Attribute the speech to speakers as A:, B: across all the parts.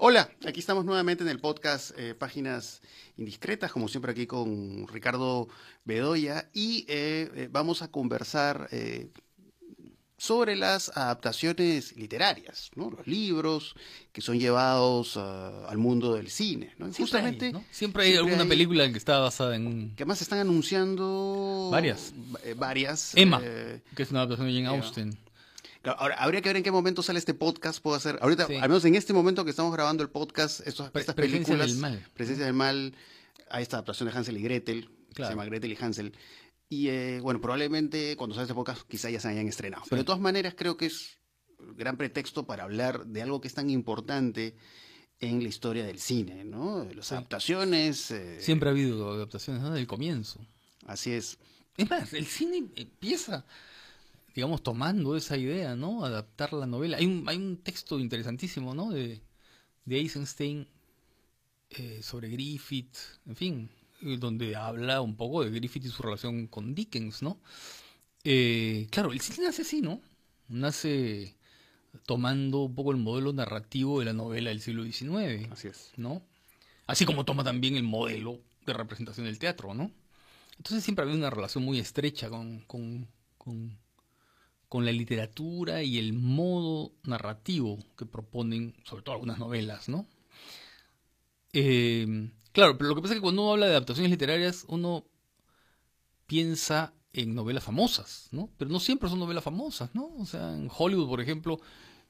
A: Hola, aquí estamos nuevamente en el podcast eh, Páginas Indiscretas, como siempre aquí con Ricardo Bedoya, y eh, eh, vamos a conversar sobre las adaptaciones literarias, ¿no? los libros que son llevados ah, al mundo del cine. ¿no?
B: Siempre Justamente, hay, siempre hay alguna película que está basada en...
A: Que además están anunciando...
B: Varias.
A: varias.
B: Emma, que es una adaptación de Jane Austen.
A: Ahora, habría que ver en qué momento sale este podcast. Puedo hacer, ahorita, al menos en este momento que estamos grabando el podcast, estas películas.
B: Presencia del mal.
A: Presencia del mal. Hay esta adaptación de Hansel y Gretel, se llama Gretel y Hansel. Y eh, bueno, probablemente cuando sale este podcast quizá ya se hayan estrenado. Pero de todas maneras creo que es gran pretexto para hablar de algo que es tan importante en la historia del cine, ¿no? Las adaptaciones.
B: Eh, Siempre ha habido adaptaciones, ¿no? Desde el comienzo.
A: Así es.
B: Es más, el cine empieza digamos, tomando esa idea, ¿no? Adaptar la novela. Hay un, hay un texto interesantísimo, ¿no? De, de Eisenstein eh, sobre Griffith, en fin, eh, donde habla un poco de Griffith y su relación con Dickens, ¿no? Eh, claro, el cine nace así, ¿no? Nace tomando un poco el modelo narrativo de la novela del siglo XIX.
A: Así es.
B: ¿No? Así como toma también el modelo de representación del teatro, ¿no? Entonces siempre ha habido una relación muy estrecha con, con con la literatura y el modo narrativo que proponen, sobre todo algunas novelas, ¿no? Eh, claro, pero lo que pasa es que cuando uno habla de adaptaciones literarias, uno piensa en novelas famosas, ¿no? Pero no siempre son novelas famosas, ¿no? O sea, en Hollywood, por ejemplo,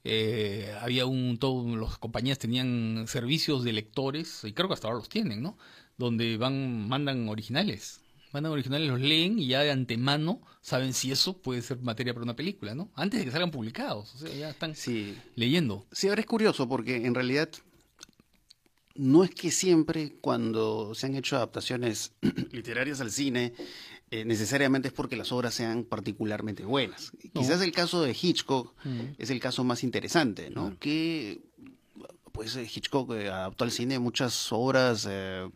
B: eh, había un, todas las compañías tenían servicios de lectores, y creo que hasta ahora los tienen, ¿no? Donde van, mandan originales, mandan originales, los leen y ya de antemano saben si eso puede ser materia para una película, ¿no? Antes de que salgan publicados, o sea, ya están leyendo.
A: Sí, ahora es curioso porque en realidad no es que siempre cuando se han hecho adaptaciones literarias al cine, eh, necesariamente es porque las obras sean particularmente buenas. Quizás el caso de Hitchcock mm. es el caso más interesante, ¿no? Que pues Hitchcock eh, adaptó al cine muchas obras eh,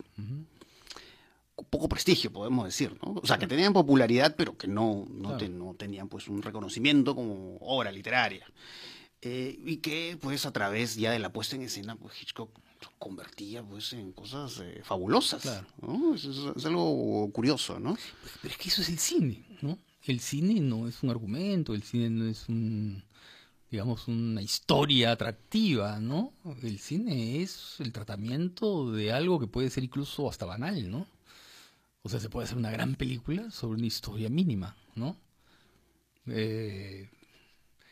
A: poco prestigio, podemos decir, ¿no? O sea, que tenían popularidad, pero que no, no, tenían pues un reconocimiento como obra literaria. Eh, y que pues a través ya de la puesta en escena, pues Hitchcock convertía pues en cosas eh, fabulosas. Es, algo curioso, ¿no?
B: Pero es que eso es el cine, ¿no? El cine no es un argumento, el cine no es un digamos, una historia atractiva, ¿no? El cine es el tratamiento de algo que puede ser incluso hasta banal, ¿no? O sea, se puede hacer una gran película sobre una historia mínima, ¿no? Eh,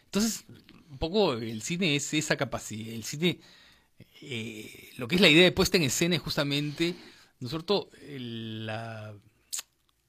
B: entonces, un poco el cine es esa capacidad. El cine, eh, lo que es la idea de puesta en escena es justamente, ¿no es cierto?, el,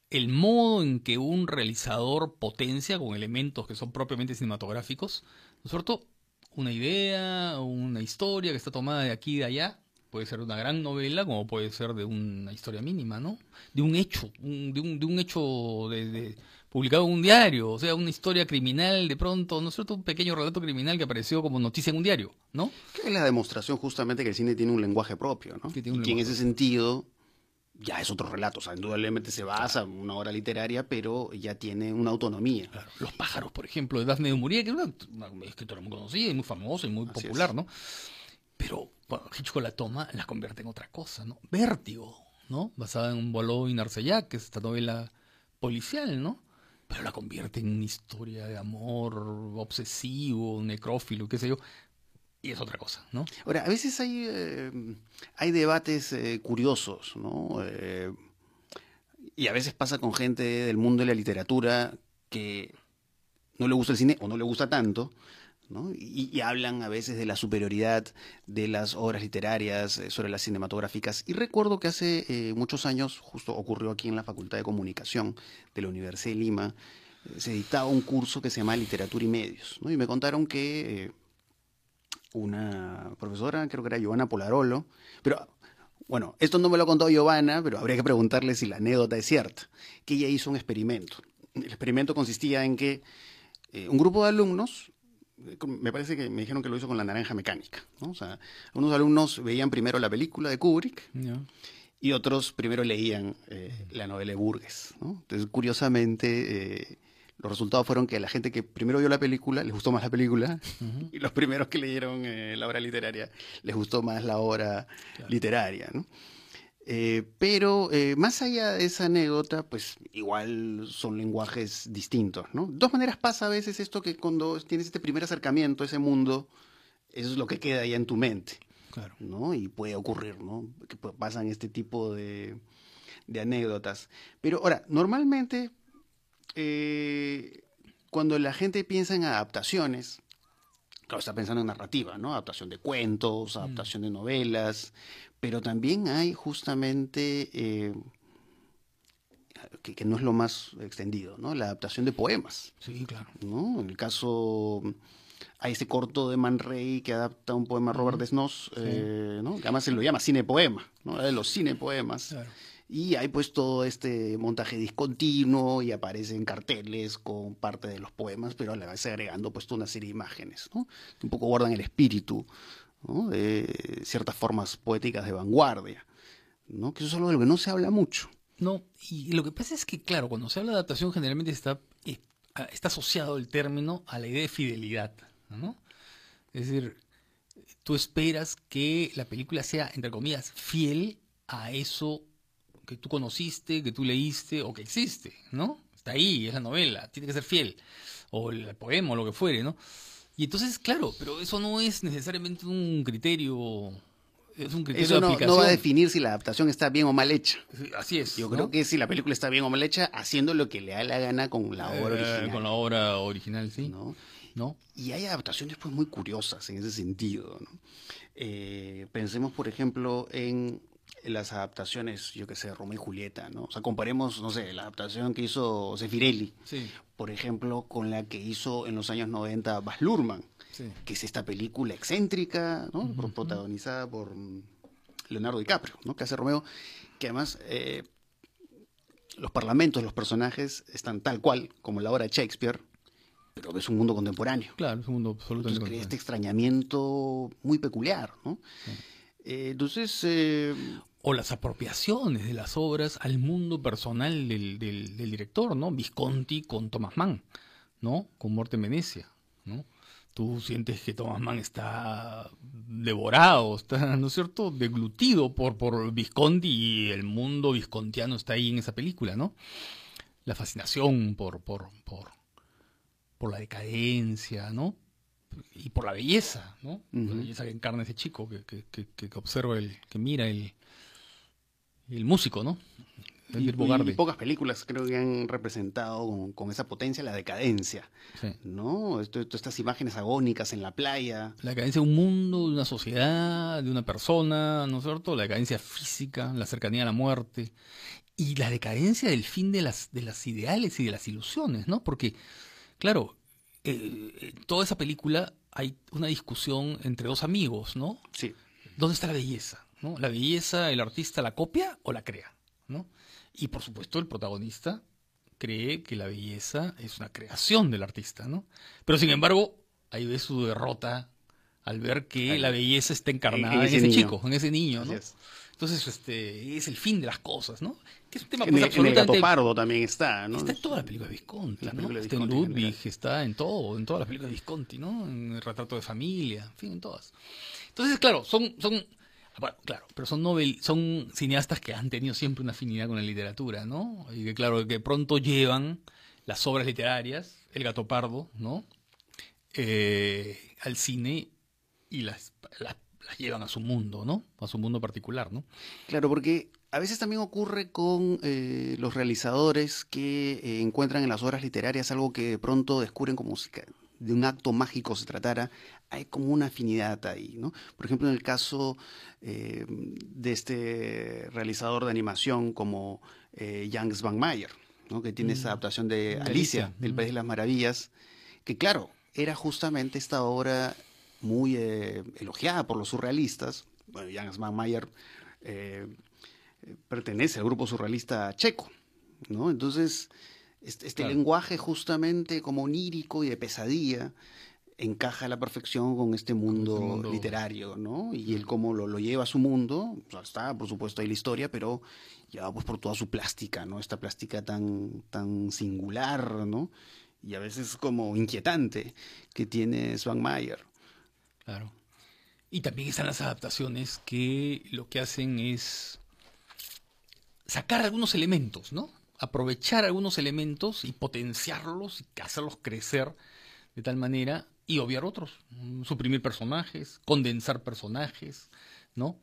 B: el modo en que un realizador potencia con elementos que son propiamente cinematográficos, ¿no es cierto?, una idea, una historia que está tomada de aquí y de allá, Puede ser una gran novela como puede ser de una historia mínima, ¿no? De un hecho, de, un, de un hecho de, publicado en un diario, o sea, una historia criminal de pronto, ¿no es cierto? Un pequeño relato criminal que apareció como noticia en un diario, ¿no?
A: Que es la demostración justamente que el cine tiene un lenguaje propio, ¿no? Que y en ese sentido ya es otro relato, o sea, indudablemente se basa en una obra literaria, pero ya tiene una autonomía.
B: Los pájaros, por ejemplo, de Daphne de Maurier, que es una, escritora muy conocida y muy famosa y muy popular, ¿no? Pero bueno, Hitchcock la toma, la convierte en otra cosa, ¿no? Vértigo, ¿no? Basada en un Boileau y Narcellac, que es esta novela policial, ¿no? Pero la convierte en una historia de amor obsesivo, necrófilo, qué sé yo. Y es otra cosa, ¿no?
A: Ahora, a veces hay, eh, hay debates eh, curiosos, ¿no? Eh, y a veces pasa con gente del mundo de la literatura que no le gusta el cine o no le gusta tanto, y, hablan a veces de la superioridad de las obras literarias eh, sobre las cinematográficas. Y recuerdo que hace eh, muchos años, justo ocurrió aquí en la Facultad de Comunicación de la Universidad de Lima, eh, se dictaba un curso que se llama Literatura y Medios. Y me contaron que una profesora, creo que era Giovanna Polarolo, pero bueno, esto no me lo contado Giovanna, pero habría que preguntarle si la anécdota es cierta, que ella hizo un experimento. El experimento consistía en que un grupo de alumnos me parece que me dijeron que lo hizo con la naranja mecánica. ¿no? O sea, unos alumnos veían primero la película de Kubrick y otros primero leían eh, la novela de Burgess. ¿no? Entonces, curiosamente, eh, los resultados fueron que la gente que primero vio la película les gustó más la película y los primeros que leyeron eh, la obra literaria les gustó más la obra literaria, ¿no? Eh, pero eh, más allá de esa anécdota, pues igual son lenguajes distintos, ¿no? De todas maneras pasa a veces esto que cuando tienes este primer acercamiento a ese mundo, eso es lo que queda ya en tu mente,
B: Claro.
A: ¿no? Y puede ocurrir, ¿no? Que pasan este tipo de, de anécdotas. Pero ahora, normalmente, eh, cuando la gente piensa en adaptaciones, claro, está pensando en narrativa, ¿no? Adaptación de cuentos, adaptación de novelas, pero también hay justamente, eh, que, que no es lo más extendido, ¿no? La adaptación de poemas,
B: Sí, claro.
A: ¿no? En el caso, hay ese corto de Man Ray que adapta un poema de Robert Desnos, eh, ¿no? Que además se lo llama cinepoema, ¿no? Habla De los cinepoemas.
B: Claro.
A: Y hay pues todo este montaje discontinuo y aparecen carteles con parte de los poemas, pero a la vez agregando pues toda una serie de imágenes, ¿no? Que un poco guardan el espíritu de ciertas formas poéticas de vanguardia, ¿no? Que eso es algo de lo que no se habla mucho.
B: No, y lo que pasa es que, claro, cuando se habla de adaptación generalmente está, eh, está asociado el término a la idea de fidelidad, ¿no? Es decir, tú esperas que la película sea, entre comillas, fiel a eso que tú conociste, que tú leíste o que existe, ¿no? Está ahí, es la novela, tiene que ser fiel, o el poema o lo que fuere, ¿no? Y entonces, claro, pero eso no es necesariamente un criterio, es un criterio
A: Eso
B: de
A: no,
B: aplicación.
A: no va a definir si la adaptación está bien o mal hecha.
B: Sí, Así es.
A: Yo
B: ¿no?
A: creo que si la película está bien o mal hecha, haciendo lo que le da la gana con la obra
B: Eh,
A: original.
B: Con la obra original, sí.
A: ¿no?
B: ¿No?
A: Y hay adaptaciones pues muy curiosas en ese sentido. ¿no? Eh, pensemos, por ejemplo, en las adaptaciones, yo que sé, Romeo y Julieta, ¿no? O sea, comparemos, no sé, la adaptación que hizo Sefirelli,
B: Sí.
A: por ejemplo, con la que hizo en los años 90 Baz Luhrmann,
B: Sí.
A: que es esta película excéntrica, ¿no? Pro- protagonizada por Leonardo DiCaprio, ¿no? Que hace Romeo, que además eh, los parlamentos, los personajes están tal cual como la obra de Shakespeare, pero es un mundo contemporáneo.
B: Claro, es un mundo absolutamente
A: Entonces crea este
B: contrario.
A: extrañamiento muy peculiar, ¿no? Eh, entonces, eh,
B: O las apropiaciones de las obras al mundo personal del, director, ¿no? Visconti con Thomas Mann, ¿no? Con Muerte en Venecia, ¿no? Tú sientes que Thomas Mann está devorado, está, ¿no es cierto?, deglutido por, por Visconti y el mundo viscontiano está ahí en esa película, ¿no? La fascinación por, por, por, por la decadencia, ¿no? Y por la belleza, ¿no? La
A: Ujú.
B: belleza que encarna ese chico, que, que, que, que observa, el, que mira el, el músico, ¿no?
A: y,
B: El Bogarde.
A: y pocas películas creo que han representado con, con esa potencia la decadencia,
B: Sí.
A: ¿no? Esto, esto- estas imágenes agónicas en la playa.
B: La decadencia de un mundo, de una sociedad, de una persona, ¿no es cierto? La decadencia física, la cercanía a la muerte. Y la decadencia del fin de las, de las ideales y de las ilusiones, ¿no? Porque, claro, eh, en toda esa película hay una discusión entre dos amigos, ¿no?
A: Sí,
B: ¿Dónde está la belleza? ¿no? ¿La belleza el artista la copia o la crea? ¿no? Y por supuesto el protagonista cree que la belleza es una creación del artista, ¿no? Pero sin embargo, ahí ve su derrota al ver que la belleza está encarnada
A: En- ese
B: chico, en ese niño,
A: así
B: ¿no?
A: es.
B: Entonces, este, es el fin de las cosas, ¿no? Que es un tema
A: En,
B: pues,
A: el, en el gato
B: absolutamente
A: pardo también está, ¿no?
B: Está en toda la película de Visconti,
A: La
B: ¿no? Está en
A: en
B: Ludwig, está en todo, en todas las películas de Visconti, ¿no? En el retrato de familia, en fin, en todas. Entonces, claro, son, son, bueno, claro, pero son novel, son cineastas que han tenido siempre una afinidad con la literatura, ¿no? Y que claro, que pronto llevan las obras literarias, El gato pardo, ¿no? Eh, al cine y las, las, las llevan a su mundo, ¿no? A su mundo particular, ¿no?
A: Claro, porque a veces también ocurre con eh, los realizadores que eh, encuentran en las obras literarias algo que de pronto descubren como si de un acto mágico se tratara, hay como una afinidad ahí, ¿no? Por ejemplo, en el caso eh, de este realizador de animación como eh, Jan Svanmeier, ¿no? Que tiene esa adaptación de
B: De
A: Alicia,
B: Alicia,
A: del
B: mm.
A: País de las Maravillas, que claro, era justamente esta obra muy eh, elogiada por los surrealistas. Bueno, Jan Svanmeier eh, eh, pertenece al grupo surrealista checo, ¿no? Entonces, este, este
B: Claro.
A: lenguaje justamente como onírico y de pesadilla encaja a la perfección con este mundo,
B: mundo.
A: literario, ¿no? Y él cómo lo, lo lleva a su mundo, o sea, está, por supuesto, ahí la historia, pero ya pues por toda su plástica, ¿no? Esta plástica tan, tan singular, ¿no? y a veces como inquietante que tiene Mayer.
B: Claro. Y también están las adaptaciones que lo que hacen es sacar algunos elementos, ¿no? Aprovechar algunos elementos y potenciarlos y hacerlos crecer de tal manera y obviar otros, suprimir personajes, condensar personajes, ¿no?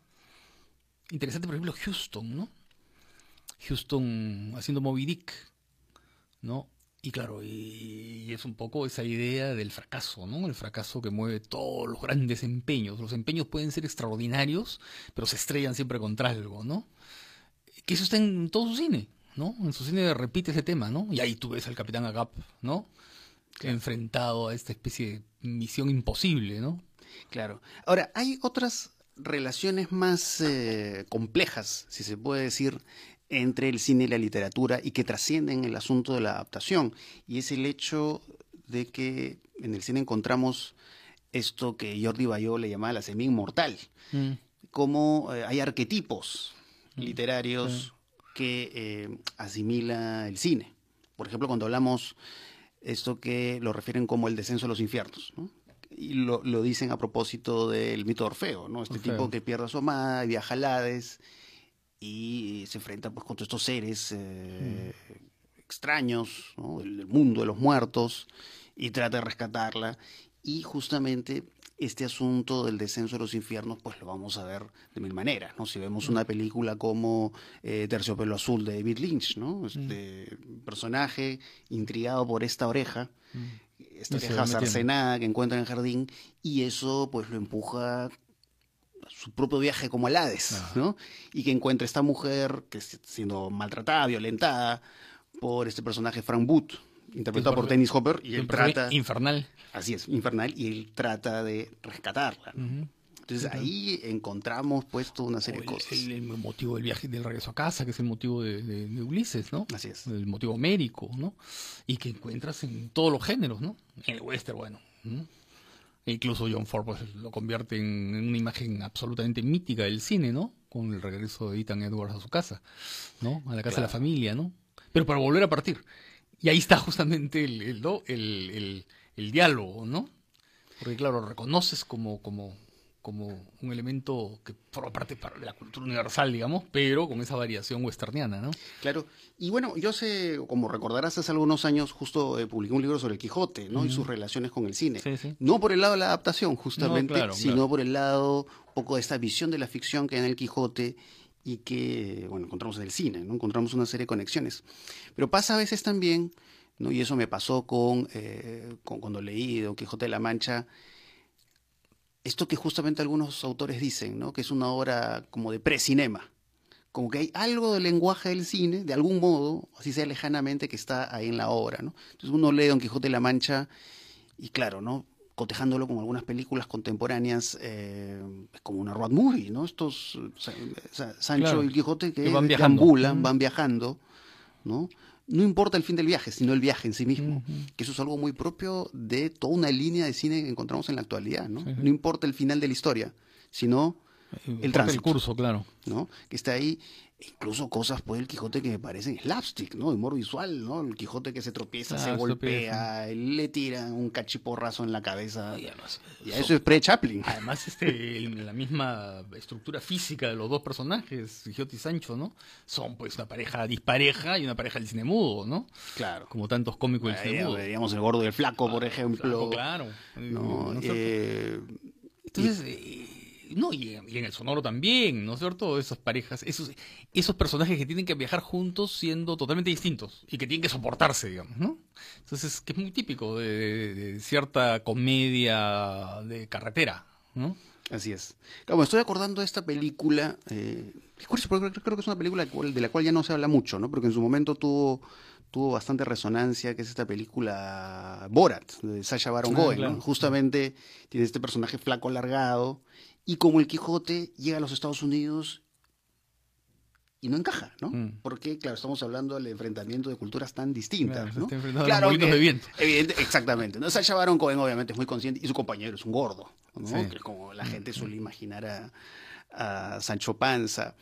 B: Interesante, por ejemplo, Houston, ¿no? Houston haciendo Moby Dick, ¿no? Y claro, y, es un poco esa idea del fracaso, ¿no? El fracaso que mueve todos los grandes empeños. Los empeños pueden ser extraordinarios, pero se estrellan siempre contra algo, ¿no? Que eso está en todo su cine, ¿no? En su cine repite ese tema, ¿no? Y ahí tú ves al Capitán Agap, ¿no? Enfrentado a esta especie de misión imposible, ¿no?
A: Claro. Ahora, hay otras relaciones más eh, complejas, si se puede decir, entre el cine y la literatura y que trascienden el asunto de la adaptación. Y es el hecho de que en el cine encontramos esto que Jordi Bayó le llamaba la semilla inmortal, mm. como eh, hay arquetipos mm. literarios que eh, asimila el cine. Por ejemplo, cuando hablamos esto que lo refieren como el descenso a los infiernos, y lo, dicen a propósito del mito de Orfeo, ¿no? Este tipo que pierde a su amada y viaja al Hades y se enfrenta pues contra estos seres eh, mm. extraños del, mundo de los muertos y trata de rescatarla y justamente este asunto del descenso de los infiernos pues lo vamos a ver de mil maneras no si vemos mm. una película como eh, Terciopelo Azul de David Lynch no este mm. personaje intrigado por esta oreja esta oreja sarcenada que encuentra en el jardín y eso pues lo empuja su propio viaje como al Hades, ¿no? Y que encuentra esta mujer que está siendo maltratada, violentada por este personaje Frank Booth, interpretado por Dennis Hopper, y él trata...
B: Infernal.
A: Así es, infernal, y él trata de rescatarla. Entonces ahí encontramos puesto una serie de cosas.
B: El, motivo del viaje, del regreso a casa, que es el motivo de, Ulises, ¿no?
A: Así es.
B: El motivo médico, ¿no? Y que encuentras en todos los géneros, ¿no? En el western, bueno. Incluso John Ford pues, lo convierte en una imagen absolutamente mítica del cine, ¿no? Con el regreso de Ethan Edwards a su casa, ¿no? A la casa de la familia, ¿no? Pero para volver a partir. Y ahí está justamente el, el, el, el diálogo, ¿no? Porque claro, reconoces como, como, como un elemento que forma parte de la cultura universal, digamos, pero con esa variación westerniana, ¿no?
A: Claro. Y bueno, yo sé, como recordarás, hace algunos años justo eh, publiqué un libro sobre el Quijote, ¿no? Y sus relaciones con el cine. No por el lado de la adaptación, justamente, sino por el lado un poco de esta visión de la ficción que hay en el Quijote y que, bueno, encontramos en el cine, ¿no? Encontramos una serie de conexiones. Pero pasa a veces también, ¿no? Y eso me pasó con, eh, con cuando leí Don Quijote de la Mancha, esto que justamente algunos autores dicen, ¿no? que es una obra como de precinema, como que hay algo del lenguaje del cine, de algún modo, así sea lejanamente, que está ahí en la obra. ¿no? Entonces uno lee Don Quijote de la Mancha y claro, ¿no? cotejándolo con algunas películas contemporáneas, eh, es como una road movie, ¿no? Estos Sancho y Quijote que, van viajando. van viajando, ¿no? No importa el fin del viaje, sino el viaje en sí mismo. Que eso es algo muy propio de toda una línea de cine que encontramos en la actualidad, ¿no? No importa el final de la historia, sino el tránsito.
B: El curso, claro.
A: ¿no? Que está ahí incluso cosas pues el Quijote que me parecen slapstick, ¿no? Humor visual, ¿no? El Quijote que se tropieza, se golpea, le tira un cachiporrazo en la cabeza. Y, además, eso es pre-Chaplin.
B: Además, este, la misma estructura física de los dos personajes, Quijote y Sancho, ¿no? Son pues una pareja dispareja y una pareja del cine mudo, ¿no?
A: Claro.
B: Como tantos cómicos del cine mudo.
A: Veríamos el gordo y el flaco, por ejemplo.
B: claro.
A: ¿no? Eh,
B: entonces, eh, no, y, en el sonoro también, ¿no es cierto? Esas parejas, esos, esos personajes que tienen que viajar juntos siendo totalmente distintos y que tienen que soportarse, digamos, ¿no? Entonces, que es muy típico de, cierta comedia de carretera, ¿no?
A: Así es. Claro, me estoy acordando de esta película, eh, creo que es una película de la cual ya no se habla mucho, ¿no? Porque en su momento tuvo tuvo bastante resonancia, que es esta película Borat, de Sasha Baron ah, Cohen, ¿no? Justamente tiene este personaje flaco, alargado, y como el Quijote llega a los Estados Unidos y no encaja, ¿no? Mm. Porque, claro, estamos hablando del enfrentamiento de culturas tan distintas, ¿no?
B: Claro, de viento.
A: Evidente, exactamente. ¿no? Sacha Baron Cohen obviamente es muy consciente y su compañero es un gordo, ¿no? Que como la gente suele imaginar a, Sancho Panza.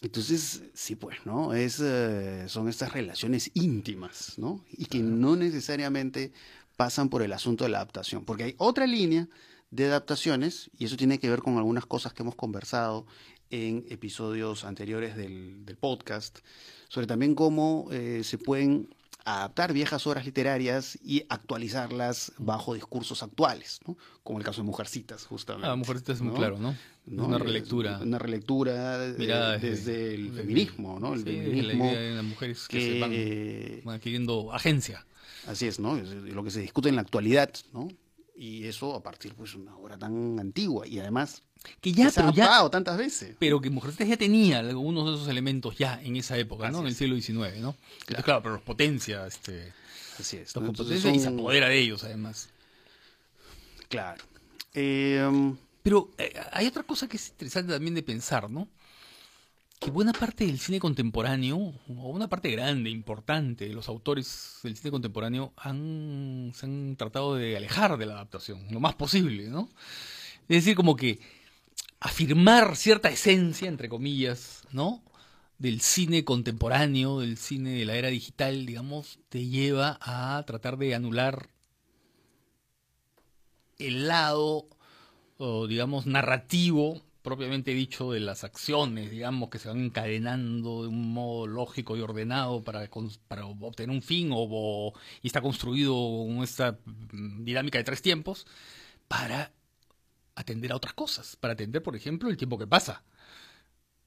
A: Entonces, sí, pues, ¿no? Es, eh, son estas relaciones íntimas, ¿no? Y que no necesariamente pasan por el asunto de la adaptación, porque hay otra línea de adaptaciones, y eso tiene que ver con algunas cosas que hemos conversado en episodios anteriores del, del podcast, sobre también cómo eh, se pueden adaptar viejas obras literarias y actualizarlas bajo discursos actuales, ¿no? como el caso de Mujercitas, justamente.
B: Ah, Mujercitas es muy claro, ¿no?
A: ¿no?
B: Una relectura.
A: Una relectura eh,
B: Mirada
A: desde,
B: desde-
A: el
B: desde-
A: feminismo, ¿no? El
B: Sí,
A: feminismo
B: la idea de las mujeres que, se van, van adquiriendo agencia.
A: así es, ¿no? Es lo que se discute en la actualidad, ¿no? Y eso a partir pues de una obra tan antigua y además
B: Que ya,
A: se ha
B: ya,
A: tantas veces.
B: pero que Mujercitas ya tenía algunos de esos elementos ya en esa época, ¿no?
A: Así
B: En el siglo XIX, ¿no? Entonces, claro, pero los potencia, este,
A: Así es.
B: los
A: ¿no? Entonces
B: potencia y se apodera de ellos, además.
A: Claro. Eh,
B: Pero eh, hay otra cosa que es interesante también de pensar, ¿no? Que buena parte del cine contemporáneo, o una parte grande, importante, los autores del cine contemporáneo han, se han tratado de alejar de la adaptación, lo más posible, ¿no? Es decir, como que afirmar cierta esencia, entre comillas, ¿no? Del cine contemporáneo, del cine de la era digital, digamos, te lleva a tratar de anular el lado digamos narrativo propiamente dicho de las acciones, digamos, que se van encadenando de un modo lógico y ordenado para, obtener un fin o, o- y está construido con esta mm, dinámica de tres tiempos para atender a otras cosas, para atender, por ejemplo, el tiempo que pasa.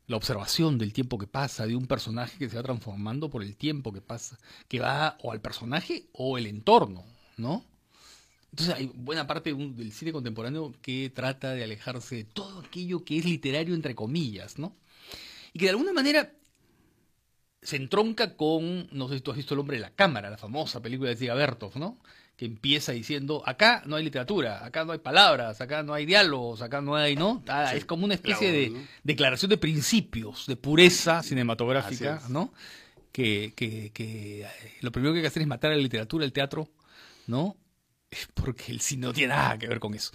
B: La observación del tiempo que pasa, de un personaje que se va transformando por el tiempo que pasa, que va o al personaje o el entorno, ¿no? Entonces hay buena parte un- del cine contemporáneo que trata de alejarse de todo aquello que es literario entre comillas, ¿no? Y que de alguna manera se entronca con, no sé si tú has visto El hombre de la cámara, la famosa película de Ziga Bertov, ¿no? Que empieza diciendo, acá no hay literatura, acá no hay palabras, acá no hay diálogos, acá no hay, ¿no? Ah,
A: Sí,
B: es como una especie
A: claro,
B: de
A: ¿no?
B: declaración de principios, de pureza cinematográfica. ¿no? Que, que, que eh, lo primero que hay que hacer es matar a la literatura, el teatro, ¿no? Porque el cine no tiene nada que ver con eso.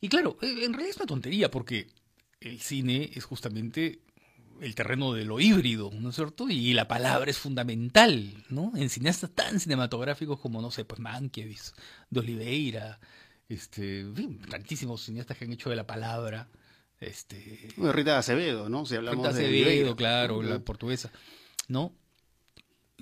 B: Y claro, eh, en realidad es una tontería porque el cine es justamente el terreno de lo híbrido, ¿no es cierto? Y la palabra es fundamental, ¿no? En cineastas tan cinematográficos como, no sé, pues Mankiewicz, de Oliveira, este, en fin, tantísimos cineastas que han hecho de la palabra, este,
A: bueno, Rita Acevedo, ¿no? Si hablamos
B: Rita
A: de
B: Acevedo, claro, la portuguesa, ¿no?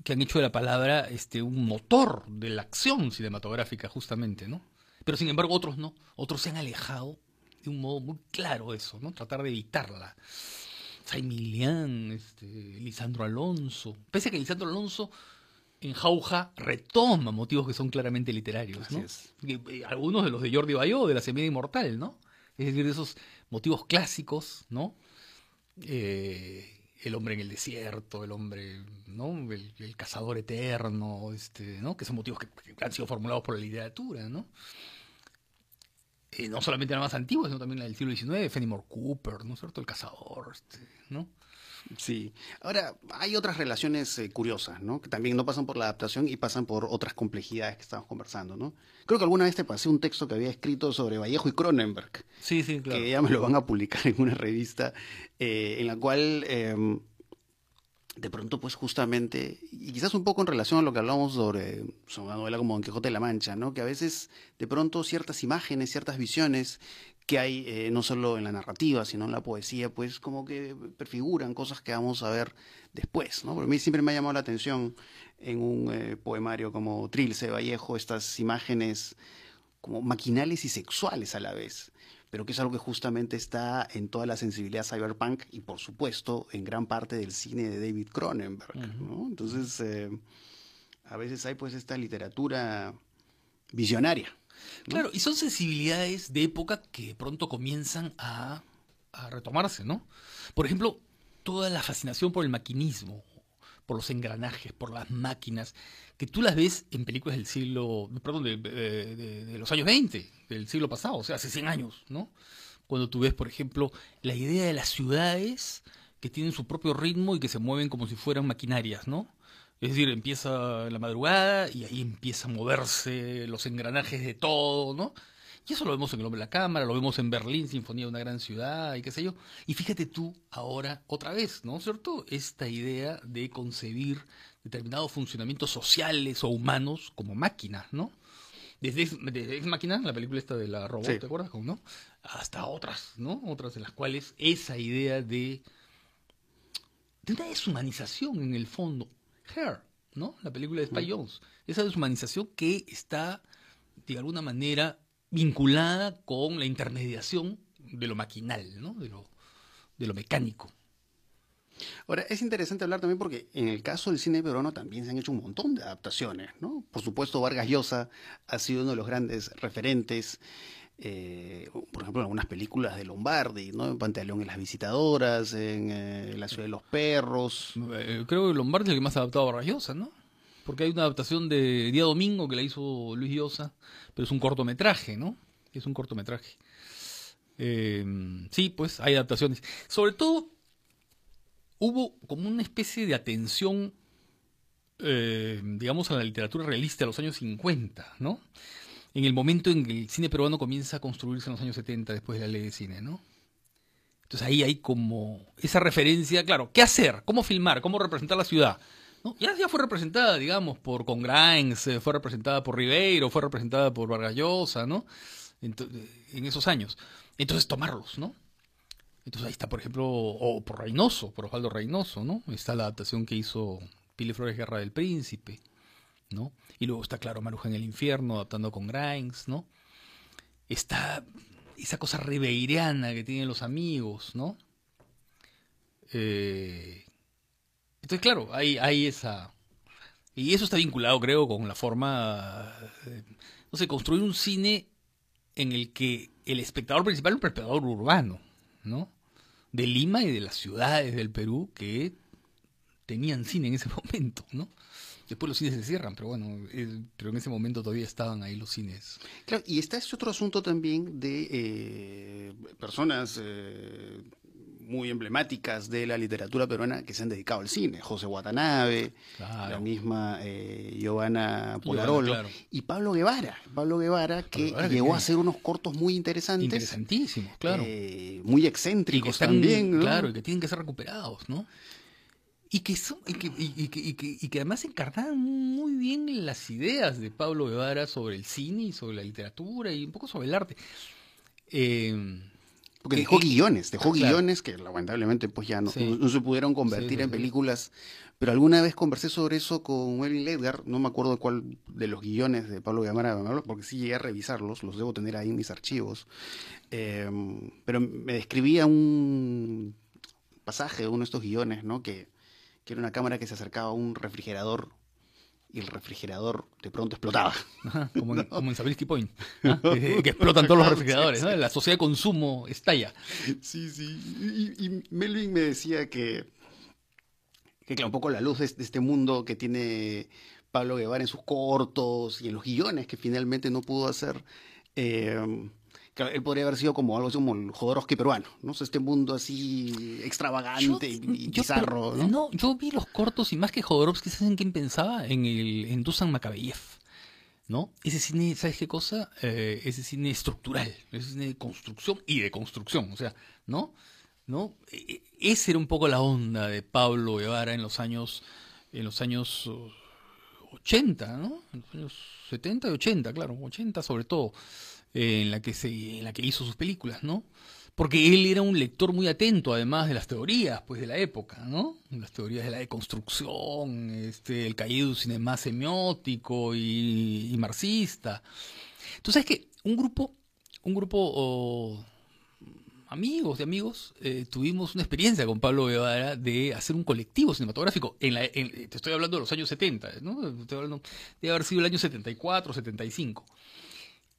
B: Que han hecho de la palabra este un motor de la acción cinematográfica, justamente, ¿no? Pero sin embargo, otros no. Otros se han alejado de un modo muy claro eso, ¿no? Tratar de evitarla. Saimilian, este, Lisandro Alonso. Pese a que Lisandro Alonso en Jauja retoma motivos que son claramente literarios, ¿no? eh, algunos de los de Jordi Bayó, de la Semilla Inmortal, ¿no? Es decir, de esos motivos clásicos, ¿no? Eh, el hombre en el desierto, el hombre, ¿no? El, cazador eterno, este, ¿no? Que son motivos que, que han sido formulados por la literatura, ¿no? Eh, no solamente la más antigua, sino también la del siglo XIX, Fenimore Cooper, ¿no es cierto? El cazador, este, ¿no?
A: Sí. Ahora, hay otras relaciones eh, curiosas, ¿no? Que también no pasan por la adaptación y pasan por otras complejidades que estamos conversando, ¿no? Creo que alguna vez te pasé un texto que había escrito sobre Vallejo y Cronenberg,
B: Sí, sí, claro.
A: que ya me lo van a publicar en una revista, eh, en la cual eh, de pronto, pues justamente, y quizás un poco en relación a lo que hablamos sobre, sobre una novela como Don Quijote de la Mancha, ¿no? Que a veces, de pronto, ciertas imágenes, ciertas visiones que hay eh, no solo en la narrativa, sino en la poesía, pues como que prefiguran cosas que vamos a ver después, ¿no? Porque a mí siempre me ha llamado la atención en un eh, poemario como Trilce Vallejo, estas imágenes como maquinales y sexuales a la vez, pero que es algo que justamente está en toda la sensibilidad cyberpunk y por supuesto en gran parte del cine de David Cronenberg, ¿no? Entonces, eh, a veces hay pues esta literatura visionaria.
B: Claro, y son sensibilidades de época que pronto comienzan a, retomarse, ¿no? Por ejemplo, toda la fascinación por el maquinismo, por los engranajes, por las máquinas, que tú las ves en películas del siglo, perdón, de- de- de los años 20, del siglo pasado, o sea, hace 100 años, ¿no? Cuando tú ves, por ejemplo, la idea de las ciudades que tienen su propio ritmo y que se mueven como si fueran maquinarias, ¿no? Es decir, empieza la madrugada y ahí empieza a moverse los engranajes de todo, ¿no? Y eso lo vemos en El Hombre de la Cámara, lo vemos en Berlín, Sinfonía de una gran ciudad y qué sé yo. Y fíjate tú ahora, otra vez, ¿no es cierto? Esta idea de concebir determinados funcionamientos sociales o humanos como máquinas, ¿no? Desde desde Ex Máquina, la película esta de la robot,
A: Sí.
B: ¿te acuerdas? ¿no? Hasta otras, ¿no? Otras de las cuales esa idea de, de una deshumanización en el fondo. ¿No? La película de Spy Jones. Esa deshumanización que está, de alguna manera, vinculada con la intermediación de lo maquinal, ¿no? De lo, de lo mecánico.
A: Ahora, es interesante hablar también porque en el caso del cine peruano también se han hecho un montón de adaptaciones, ¿no? Por supuesto, Vargas Llosa ha sido uno de los grandes referentes, eh, por ejemplo, en algunas películas de Lombardi, ¿no? En Pantaleón y las visitadoras, en eh, La ciudad de los perros.
B: Eh, creo que Lombardi es el que más ha adaptado a Vargas Llosa, ¿no? Porque hay una adaptación de Día Domingo que la hizo Luis Llosa, pero es un cortometraje, ¿no? Es un cortometraje. Sí, pues hay adaptaciones. Sobre todo, hubo como una especie de atención, digamos, a la literatura realista de los años 50, ¿no? En el momento en que el cine peruano comienza a construirse en los años 70, después de la ley de cine, ¿no? Entonces ahí hay como esa referencia, claro, ¿qué hacer? ¿Cómo filmar? ¿Cómo representar la ciudad? ¿No? Ya, ya fue representada, digamos, por con Grimes, eh, fue representada por Ribeiro, fue representada por Vargas Llosa, ¿no? Ento- en esos años. Entonces tomarlos, ¿no? Entonces ahí está, por ejemplo, o por Reynoso, por Osvaldo Reynoso, ¿no? Está la adaptación que hizo Pili Flores Guerra del Príncipe, ¿no? Y luego está, claro, Maruja en el Infierno, adaptando con Grimes, ¿no? Está esa cosa ribeiriana que tienen los amigos, ¿no? Eh, entonces, claro, hay, hay esa... Y eso está vinculado, creo, con la forma, eh, no sé, construir un cine en el que el espectador principal es un espectador urbano, ¿no? De Lima y de las ciudades del Perú que tenían cine en ese momento, ¿no? Después los cines se cierran, pero bueno, eh, pero en ese momento todavía estaban ahí los cines.
A: Claro, y está este otro asunto también de eh, personas eh, muy emblemáticas de la literatura peruana que se han dedicado al cine. José Watanabe,
B: Claro.
A: la misma eh, Giovanna Polarolo
B: claro.
A: y Pablo Guevara. Pablo Guevara que
B: Guevara
A: llegó a hacer unos cortos muy interesantes,
B: Interesantísimos, claro.
A: eh, muy
B: y que
A: excéntricos
B: están,
A: también. ¿no?
B: claro, y que tienen que ser recuperados, ¿no? Y que, son, y, que, y- y que, y que- y que además encarnaban muy bien las ideas de Pablo Guevara sobre el cine y sobre la literatura y un poco sobre el arte. Eh,
A: Porque
B: que-
A: dejó guiones, dejó
B: claro.
A: guiones que lamentablemente pues ya no,
B: Sí.
A: no- no se pudieron convertir
B: Sí, sí,
A: en películas. Pero alguna vez conversé sobre eso con Melvin Ledgar, no me acuerdo cuál de los guiones de Pablo Guevara, porque sí llegué a revisarlos, los debo tener ahí en mis archivos. Eh, pero me describía un pasaje de uno de estos guiones, ¿no? Que, que era una cámara que se acercaba a un refrigerador y el refrigerador de pronto explotaba.
B: ajá, como, en, como en Zabriskie Point, ¿ah? que, que explotan todos los refrigeradores, ¿no? La sociedad de consumo estalla.
A: Sí, sí. Y, y Melvin me decía que, que claro, un poco la luz de, de este mundo que tiene Pablo Guevara en sus cortos y en los guiones que finalmente no pudo hacer. eh, claro, él podría haber sido como algo así como el Jodorowsky peruano, ¿no? O sea, este mundo así extravagante y, bizarro,
B: pero-
A: ¿no?
B: yo vi los cortos y más que Jodorowsky, ¿sabes en quién pensaba? En el en Dusan Makabeyev, ¿no? Ese cine, ¿sabes qué cosa? Eh, ese cine estructural, ese cine de construcción y de construcción, o sea, ¿no? ¿No? E- e- Esa era un poco la onda de Pablo Guevara en los años, en los años uh, 80, ¿no? En los años 70 y 80, claro, 80 sobre todo, eh, en la que se, en la que hizo sus películas, ¿no? Porque él era un lector muy atento, además de las teorías, pues, de la época, ¿no? Las teorías de la deconstrucción, este, el caído cinema semiótico y, marxista. Entonces, es que un grupo, un grupo amigos de amigos, eh, tuvimos una experiencia con Pablo Guevara de hacer un colectivo cinematográfico. En la, en- te estoy hablando de los años 70, ¿no? Estoy hablando, debe haber sido el año 74, 75.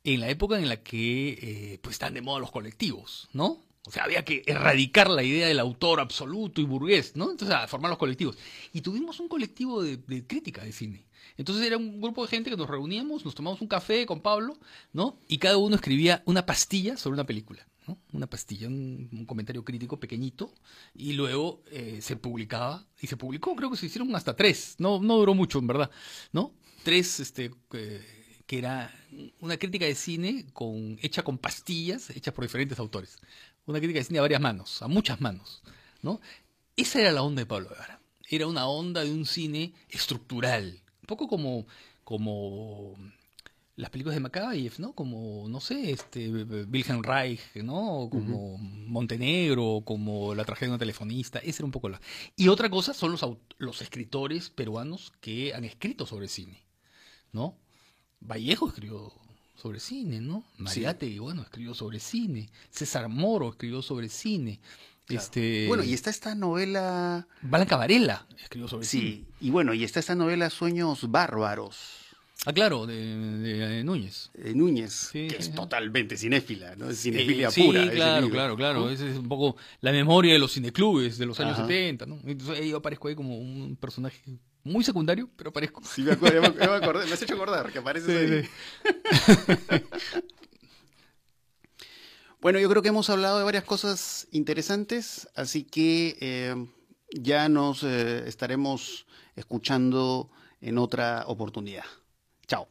B: En la época en la que eh, pues están de moda los colectivos, ¿no? O sea, había que erradicar la idea del autor absoluto y burgués, ¿no? Entonces, a formar los colectivos. Y tuvimos un colectivo de, de crítica de cine. Entonces era un grupo de gente que nos reuníamos, nos tomamos un café con Pablo, ¿no? Y cada uno escribía una pastilla sobre una película, ¿no? Una pastilla, un, un comentario crítico pequeñito, y luego eh, se publicaba, y se publicó, creo que se hicieron hasta tres, no, no duró mucho, en verdad, ¿no? Tres este, eh, que era una crítica de cine con, hecha con pastillas, hechas por diferentes autores. Una crítica de cine a varias manos, a muchas manos. ¿no? Esa era la onda de Pablo Guevara. Era una onda de un cine estructural, un poco como, como las películas de Makayev, ¿no? Como, no sé, este, Wilhelm Reich, ¿no? Como Montenegro, como La tragedia de una telefonista, ese era un poco la... Y otra cosa son los, los escritores peruanos que han escrito sobre cine, ¿no? Vallejo escribió sobre cine, ¿no? Mariate, bueno, escribió sobre cine. César Moro escribió sobre cine. Este...
A: Bueno, y está esta novela...
B: Blanca Varela escribió sobre
A: sí,
B: cine.
A: y bueno, y está esta novela Sueños Bárbaros.
B: Ah, claro, de, Núñez.
A: De Núñez, que es totalmente cinéfila, ¿no? Es cinefilia pura.
B: Sí, claro, claro, claro. Ese es un poco la memoria de los cineclubes de los años 70, ¿no? Entonces yo aparezco ahí como un personaje muy secundario, pero aparezco.
A: Sí, me acuerdo, me, acordé, me has hecho acordar que apareces ahí. bueno, yo creo que hemos hablado de varias cosas interesantes, así que eh, ya nos eh, estaremos escuchando en otra oportunidad. Chao.